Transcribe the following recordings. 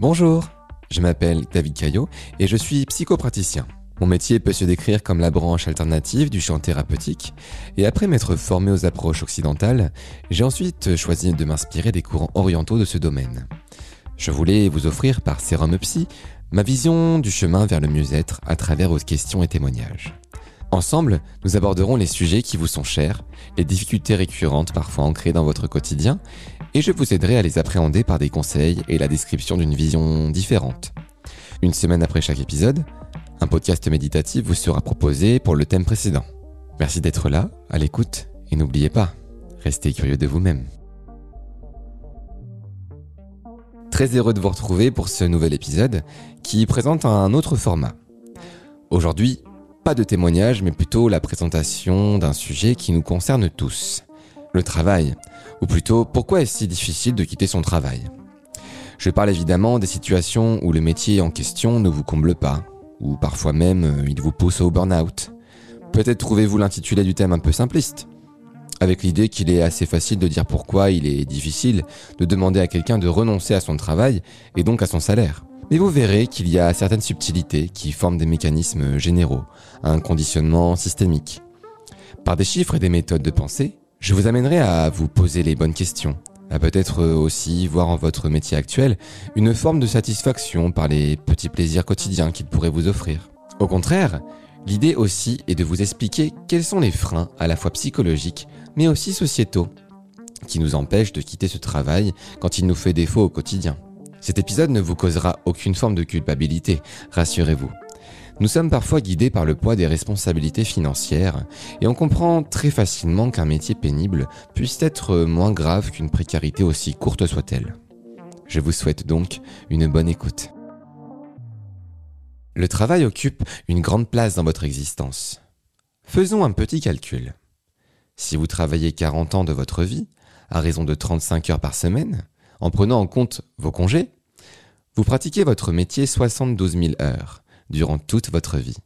Bonjour, je m'appelle David Caillot et je suis psychopraticien. Mon métier peut se décrire comme la branche alternative du champ thérapeutique, et après m'être formé aux approches occidentales, j'ai ensuite choisi de m'inspirer des courants orientaux de ce domaine. Je voulais vous offrir par Sérum Psy ma vision du chemin vers le mieux-être à travers vos questions et témoignages. Ensemble, nous aborderons les sujets qui vous sont chers, les difficultés récurrentes parfois ancrées dans votre quotidien, et je vous aiderai à les appréhender par des conseils et la description d'une vision différente. Une semaine après chaque épisode, un podcast méditatif vous sera proposé pour le thème précédent. Merci d'être là, à l'écoute, et n'oubliez pas, restez curieux de vous-même. Très heureux de vous retrouver pour ce nouvel épisode qui présente un autre format. Aujourd'hui, pas de témoignage, mais plutôt la présentation d'un sujet qui nous concerne tous. Le travail. Ou plutôt, pourquoi est-ce si difficile de quitter son travail? Je parle évidemment des situations où le métier en question ne vous comble pas, ou parfois même euh, il vous pousse au burn-out. Peut-être trouvez-vous l'intitulé du thème un peu simpliste, avec l'idée qu'il est assez facile de dire pourquoi il est difficile de demander à quelqu'un de renoncer à son travail et donc à son salaire. Mais vous verrez qu'il y a certaines subtilités qui forment des mécanismes généraux, un conditionnement systémique. Par des chiffres et des méthodes de pensée, je vous amènerai à vous poser les bonnes questions, à peut-être aussi voir en votre métier actuel une forme de satisfaction par les petits plaisirs quotidiens qu'il pourrait vous offrir. Au contraire, l'idée aussi est de vous expliquer quels sont les freins à la fois psychologiques mais aussi sociétaux qui nous empêchent de quitter ce travail quand il nous fait défaut au quotidien. Cet épisode ne vous causera aucune forme de culpabilité, rassurez-vous. Nous sommes parfois guidés par le poids des responsabilités financières et on comprend très facilement qu'un métier pénible puisse être moins grave qu'une précarité aussi courte soit-elle. Je vous souhaite donc une bonne écoute. Le travail occupe une grande place dans votre existence. Faisons un petit calcul. Si vous travaillez 40 ans de votre vie, à raison de 35 heures par semaine, en prenant en compte vos congés, vous pratiquez votre métier 72 000 heures durant toute votre vie.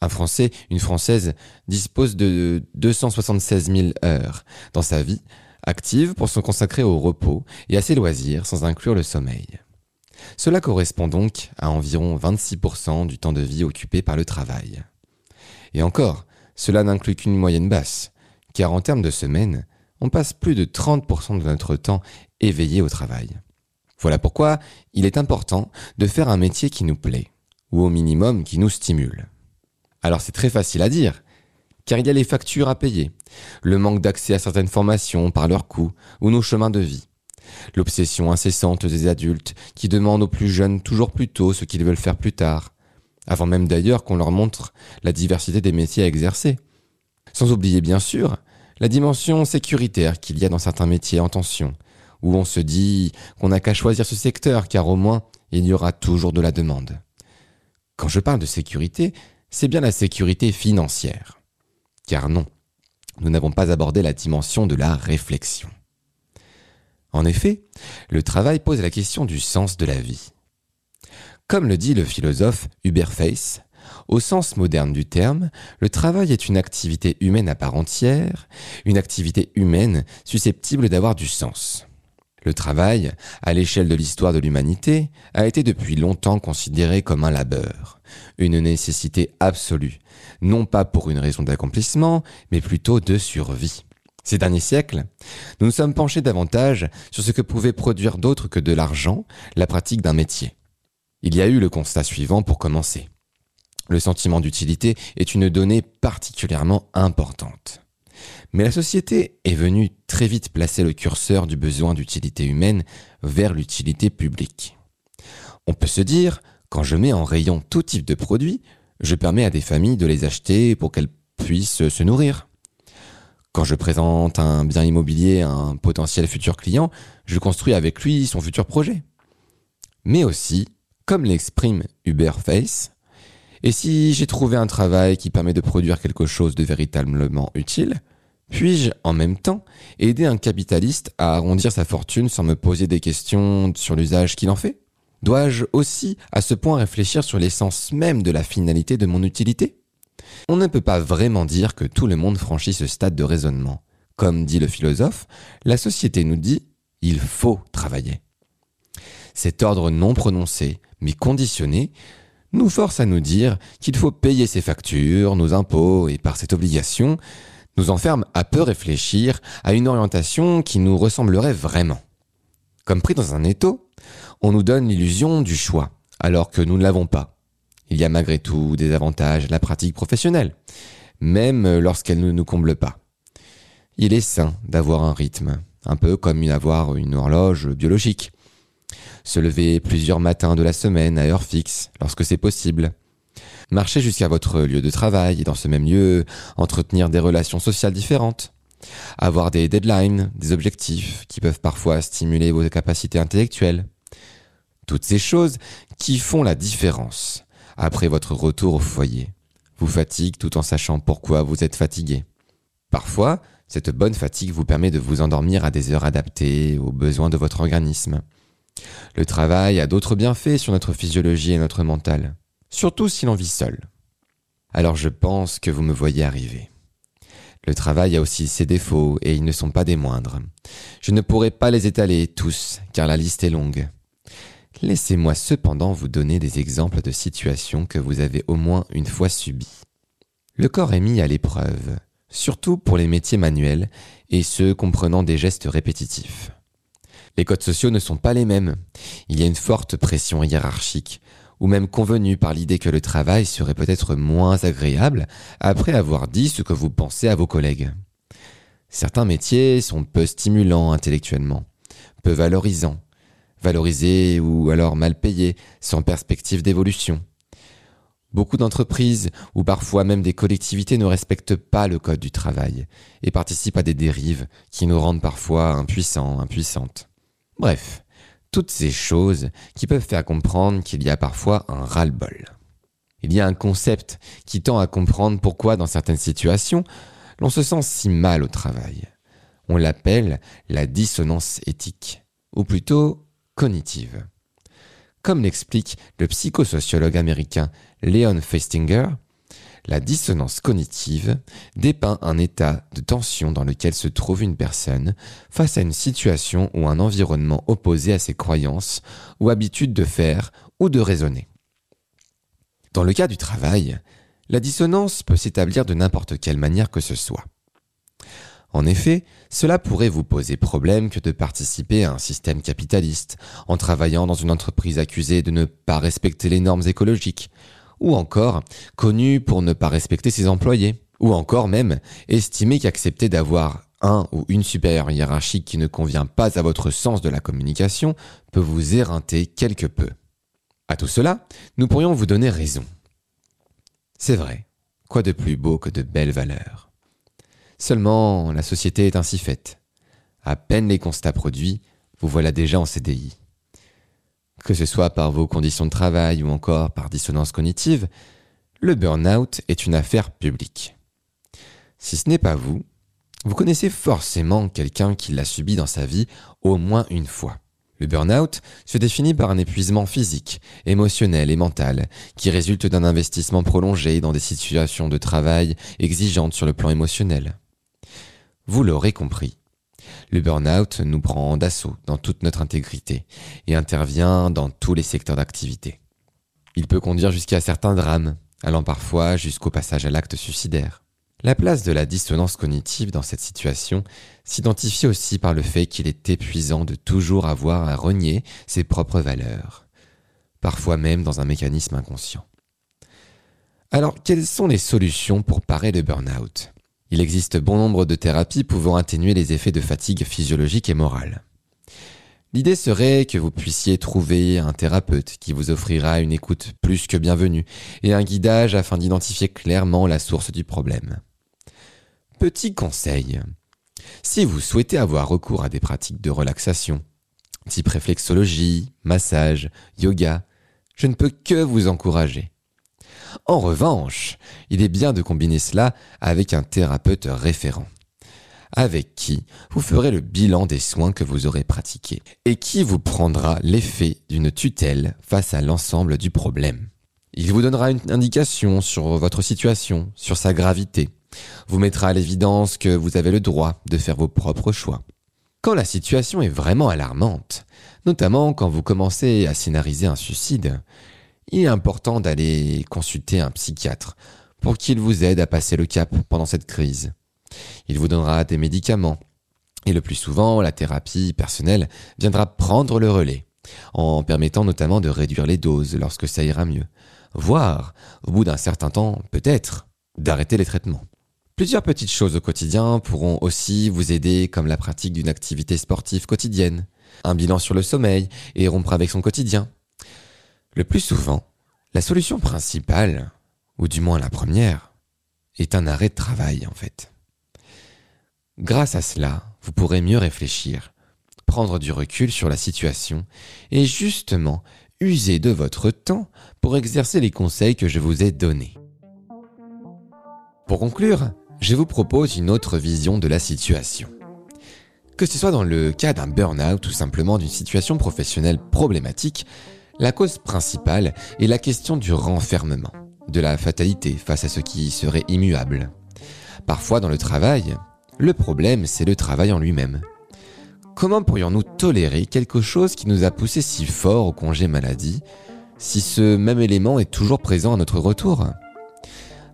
Un Français, une Française dispose de 276 000 heures dans sa vie active pour se consacrer au repos et à ses loisirs sans inclure le sommeil. Cela correspond donc à environ 26% du temps de vie occupé par le travail. Et encore, cela n'inclut qu'une moyenne basse, car en termes de semaine, on passe plus de 30% de notre temps éveillé au travail. Voilà pourquoi il est important de faire un métier qui nous plaît ou au minimum qui nous stimule. Alors c'est très facile à dire, car il y a les factures à payer, le manque d'accès à certaines formations par leur coût ou nos chemins de vie, l'obsession incessante des adultes qui demandent aux plus jeunes toujours plus tôt ce qu'ils veulent faire plus tard, avant même d'ailleurs qu'on leur montre la diversité des métiers à exercer. Sans oublier bien sûr la dimension sécuritaire qu'il y a dans certains métiers en tension, où on se dit qu'on n'a qu'à choisir ce secteur car au moins il y aura toujours de la demande. Quand je parle de sécurité, c'est bien la sécurité financière. Car non, nous n'avons pas abordé la dimension de la réflexion. En effet, le travail pose la question du sens de la vie. Comme le dit le philosophe Hubert Feiss, au sens moderne du terme, le travail est une activité humaine à part entière, une activité humaine susceptible d'avoir du sens. Le travail, à l'échelle de l'histoire de l'humanité, a été depuis longtemps considéré comme un labeur, une nécessité absolue, non pas pour une raison d'accomplissement, mais plutôt de survie. Ces derniers siècles, nous nous sommes penchés davantage sur ce que pouvait produire d'autre que de l'argent la pratique d'un métier. Il y a eu le constat suivant pour commencer. Le sentiment d'utilité est une donnée particulièrement importante. Mais la société est venue très vite placer le curseur du besoin d'utilité humaine vers l'utilité publique. On peut se dire, quand je mets en rayon tout type de produits, je permets à des familles de les acheter pour qu'elles puissent se nourrir. Quand je présente un bien immobilier à un potentiel futur client, je construis avec lui son futur projet. Mais aussi, comme l'exprime Uber Face, et si j'ai trouvé un travail qui permet de produire quelque chose de véritablement utile, puis-je, en même temps, aider un capitaliste à arrondir sa fortune sans me poser des questions sur l'usage qu'il en fait? Dois-je aussi à ce point réfléchir sur l'essence même de la finalité de mon utilité? On ne peut pas vraiment dire que tout le monde franchit ce stade de raisonnement. Comme dit le philosophe, la société nous dit il faut travailler. Cet ordre non prononcé, mais conditionné, nous force à nous dire qu'il faut payer ses factures, nos impôts, et par cette obligation, nous enferme à peu réfléchir à une orientation qui nous ressemblerait vraiment. Comme pris dans un étau, on nous donne l'illusion du choix, alors que nous ne l'avons pas. Il y a malgré tout des avantages à la pratique professionnelle, même lorsqu'elle ne nous comble pas. Il est sain d'avoir un rythme, un peu comme avoir une horloge biologique. Se lever plusieurs matins de la semaine à heure fixe, lorsque c'est possible. Marcher jusqu'à votre lieu de travail et dans ce même lieu, entretenir des relations sociales différentes. Avoir des deadlines, des objectifs qui peuvent parfois stimuler vos capacités intellectuelles. Toutes ces choses qui font la différence après votre retour au foyer. Vous fatigue tout en sachant pourquoi vous êtes fatigué. Parfois, cette bonne fatigue vous permet de vous endormir à des heures adaptées aux besoins de votre organisme. Le travail a d'autres bienfaits sur notre physiologie et notre mental, surtout si l'on vit seul. Alors je pense que vous me voyez arriver. Le travail a aussi ses défauts et ils ne sont pas des moindres. Je ne pourrai pas les étaler tous car la liste est longue. Laissez-moi cependant vous donner des exemples de situations que vous avez au moins une fois subies. Le corps est mis à l'épreuve surtout pour les métiers manuels et ceux comprenant des gestes répétitifs. Les codes sociaux ne sont pas les mêmes. Il y a une forte pression hiérarchique, ou même convenue par l'idée que le travail serait peut-être moins agréable après avoir dit ce que vous pensez à vos collègues. Certains métiers sont peu stimulants intellectuellement, peu valorisants, valorisés ou alors mal payés, sans perspective d'évolution. Beaucoup d'entreprises ou parfois même des collectivités ne respectent pas le code du travail et participent à des dérives qui nous rendent parfois impuissants, impuissantes. Bref, toutes ces choses qui peuvent faire comprendre qu'il y a parfois un ras-le-bol. Il y a un concept qui tend à comprendre pourquoi dans certaines situations l'on se sent si mal au travail. On l'appelle la dissonance éthique, ou plutôt cognitive. Comme l'explique le psychosociologue américain Leon Festinger, la dissonance cognitive dépeint un état de tension dans lequel se trouve une personne face à une situation ou un environnement opposé à ses croyances ou habitudes de faire ou de raisonner. Dans le cas du travail, la dissonance peut s'établir de n'importe quelle manière que ce soit. En effet, cela pourrait vous poser problème que de participer à un système capitaliste en travaillant dans une entreprise accusée de ne pas respecter les normes écologiques, ou encore connue pour ne pas respecter ses employés, ou encore même estimer qu'accepter d'avoir un ou une supérieure hiérarchique qui ne convient pas à votre sens de la communication peut vous éreinter quelque peu. À tout cela, nous pourrions vous donner raison. C'est vrai, quoi de plus beau que de belles valeurs? Seulement, la société est ainsi faite. À peine les constats produits, vous voilà déjà en CDI. Que ce soit par vos conditions de travail ou encore par dissonance cognitive, le burn-out est une affaire publique. Si ce n'est pas vous, vous connaissez forcément quelqu'un qui l'a subi dans sa vie au moins une fois. Le burn-out se définit par un épuisement physique, émotionnel et mental qui résulte d'un investissement prolongé dans des situations de travail exigeantes sur le plan émotionnel. Vous l'aurez compris. Le burn-out nous prend d'assaut dans toute notre intégrité et intervient dans tous les secteurs d'activité. Il peut conduire jusqu'à certains drames, allant parfois jusqu'au passage à l'acte suicidaire. La place de la dissonance cognitive dans cette situation s'identifie aussi par le fait qu'il est épuisant de toujours avoir à renier ses propres valeurs, parfois même dans un mécanisme inconscient. Alors, quelles sont les solutions pour parer le burn-out? Il existe bon nombre de thérapies pouvant atténuer les effets de fatigue physiologique et morale. L'idée serait que vous puissiez trouver un thérapeute qui vous offrira une écoute plus que bienvenue et un guidage afin d'identifier clairement la source du problème. Petit conseil. Si vous souhaitez avoir recours à des pratiques de relaxation, type réflexologie, massage, yoga, je ne peux que vous encourager. En revanche, il est bien de combiner cela avec un thérapeute référent avec qui vous ferez le bilan des soins que vous aurez pratiqués et qui vous prendra l'effet d'une tutelle face à l'ensemble du problème. Il vous donnera une indication sur votre situation, sur sa gravité, vous mettra à l'évidence que vous avez le droit de faire vos propres choix. Quand la situation est vraiment alarmante, notamment quand vous commencez à scénariser un suicide, il est important d'aller consulter un psychiatre pour qu'il vous aide à passer le cap pendant cette crise. Il vous donnera des médicaments. Et le plus souvent, la thérapie personnelle viendra prendre le relais, en permettant notamment de réduire les doses lorsque ça ira mieux, voire, au bout d'un certain temps, peut-être, d'arrêter les traitements. Plusieurs petites choses au quotidien pourront aussi vous aider comme la pratique d'une activité sportive quotidienne, un bilan sur le sommeil et rompre avec son quotidien. Le plus souvent, la solution principale, ou du moins la première, est un arrêt de travail en fait. Grâce à cela, vous pourrez mieux réfléchir, prendre du recul sur la situation et justement user de votre temps pour exercer les conseils que je vous ai donnés. Pour conclure, je vous propose une autre vision de la situation. Que ce soit dans le cas d'un burn-out ou simplement d'une situation professionnelle problématique, la cause principale est la question du renfermement, de la fatalité face à ce qui serait immuable. Parfois dans le travail, le problème c'est le travail en lui-même. Comment pourrions-nous tolérer quelque chose qui nous a poussé si fort au congé maladie si ce même élément est toujours présent à notre retour?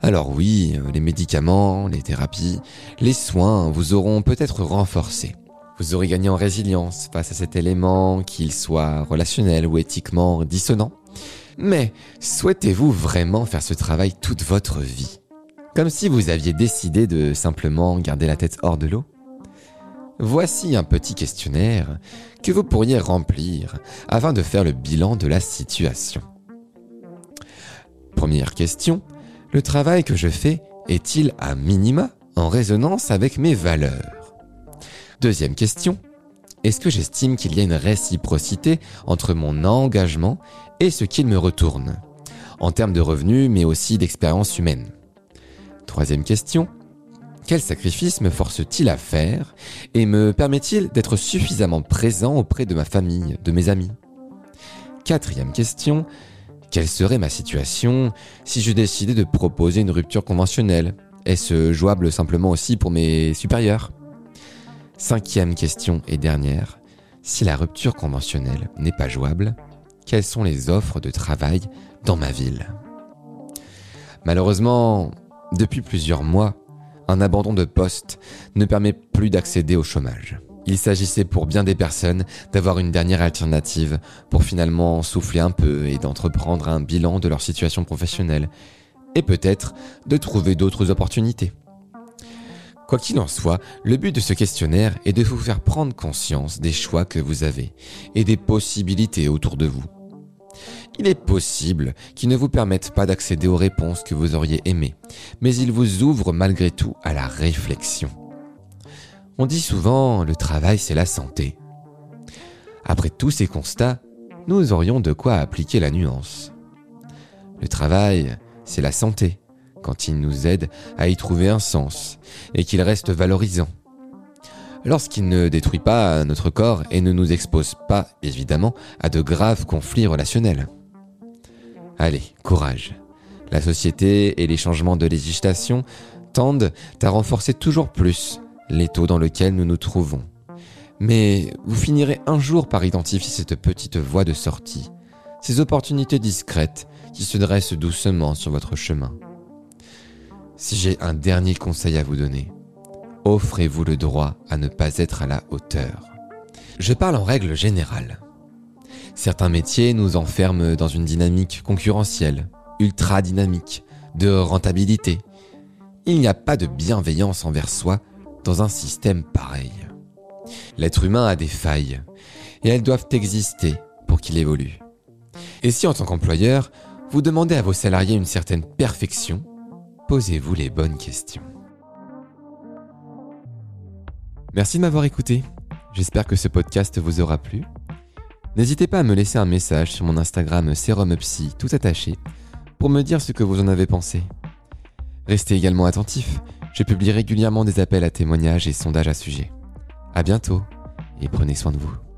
Alors oui, les médicaments, les thérapies, les soins vous auront peut-être renforcé. Vous aurez gagné en résilience face à cet élément, qu'il soit relationnel ou éthiquement dissonant. Mais souhaitez-vous vraiment faire ce travail toute votre vie? Comme si vous aviez décidé de simplement garder la tête hors de l'eau? Voici un petit questionnaire que vous pourriez remplir afin de faire le bilan de la situation. Première question, le travail que je fais est-il à minima en résonance avec mes valeurs? Deuxième question. Est-ce que j'estime qu'il y a une réciprocité entre mon engagement et ce qu'il me retourne En termes de revenus, mais aussi d'expérience humaine? Troisième question. Quel sacrifice me force-t-il à faire et me permet-il d'être suffisamment présent auprès de ma famille, de mes amis? Quatrième question. Quelle serait ma situation si je décidais de proposer une rupture conventionnelle? Est-ce jouable simplement aussi pour mes supérieurs? Cinquième question et dernière. Si la rupture conventionnelle n'est pas jouable, quelles sont les offres de travail dans ma ville? Malheureusement, depuis plusieurs mois, un abandon de poste ne permet plus d'accéder au chômage. Il s'agissait pour bien des personnes d'avoir une dernière alternative pour finalement souffler un peu et d'entreprendre un bilan de leur situation professionnelle et peut-être de trouver d'autres opportunités. Quoi qu'il en soit, le but de ce questionnaire est de vous faire prendre conscience des choix que vous avez et des possibilités autour de vous. Il est possible qu'ils ne vous permettent pas d'accéder aux réponses que vous auriez aimées, mais ils vous ouvrent malgré tout à la réflexion. On dit souvent le travail c'est la santé. Après tous ces constats, nous aurions de quoi appliquer la nuance. Le travail, c'est la santé, quand il nous aide à y trouver un sens et qu'il reste valorisant. Lorsqu'il ne détruit pas notre corps et ne nous expose pas, évidemment, à de graves conflits relationnels. Allez, courage. La société et les changements de législation tendent à renforcer toujours plus l'étau dans lequel nous nous trouvons. Mais vous finirez un jour par identifier cette petite voie de sortie, ces opportunités discrètes qui se dressent doucement sur votre chemin. Si j'ai un dernier conseil à vous donner, offrez-vous le droit à ne pas être à la hauteur. Je parle en règle générale. Certains métiers nous enferment dans une dynamique concurrentielle, ultra dynamique, de rentabilité. Il n'y a pas de bienveillance envers soi dans un système pareil. L'être humain a des failles, et elles doivent exister pour qu'il évolue. Et si en tant qu'employeur, vous demandez à vos salariés une certaine perfection, posez-vous les bonnes questions. Merci de m'avoir écouté. J'espère que ce podcast vous aura plu. N'hésitez pas à me laisser un message sur mon Instagram serumupsy tout attaché pour me dire ce que vous en avez pensé. Restez également attentifs je publie régulièrement des appels à témoignages et sondages à sujet. À bientôt et prenez soin de vous.